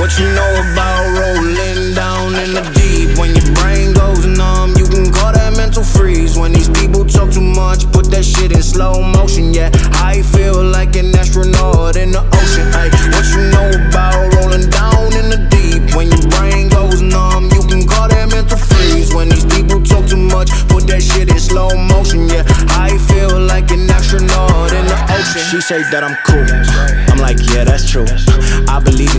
What you know about rolling down in the deep? When your brain goes numb, you can call that mental freeze. When these people talk too much, put that shit in slow motion. Yeah, I feel like an astronaut in the ocean. Ay, what you know about rolling down in the deep? When your brain goes numb, you can call that mental freeze. When these people talk too much, put that shit in slow motion. Yeah, I feel like an astronaut in the ocean. She say that I'm cool. I'm like, yeah, that's true. I believe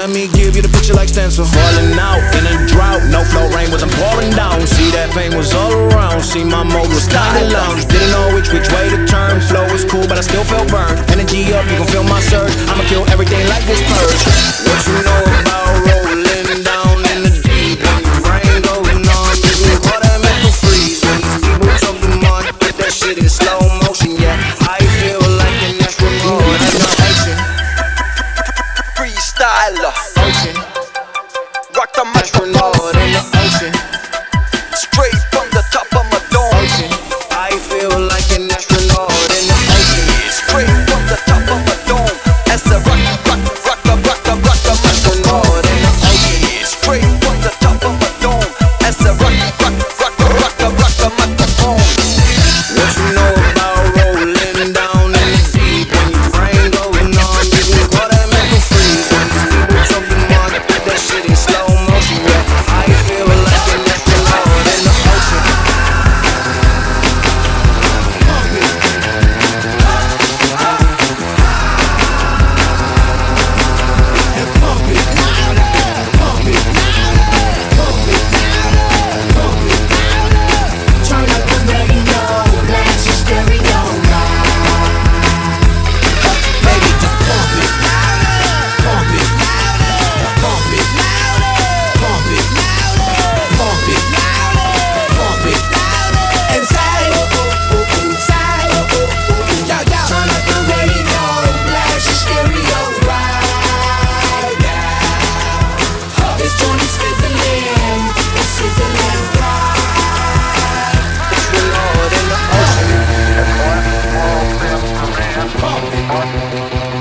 Let me give you the picture like stencil. Falling out in a drought, no flow rain wasn't pouring down. See that pain was all around. See my mode was kinda lounge. Didn't know which which way to turn. Flow was cool, but I still felt burned. Energy Rock the microphone.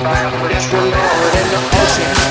We're crystal lord in the ocean.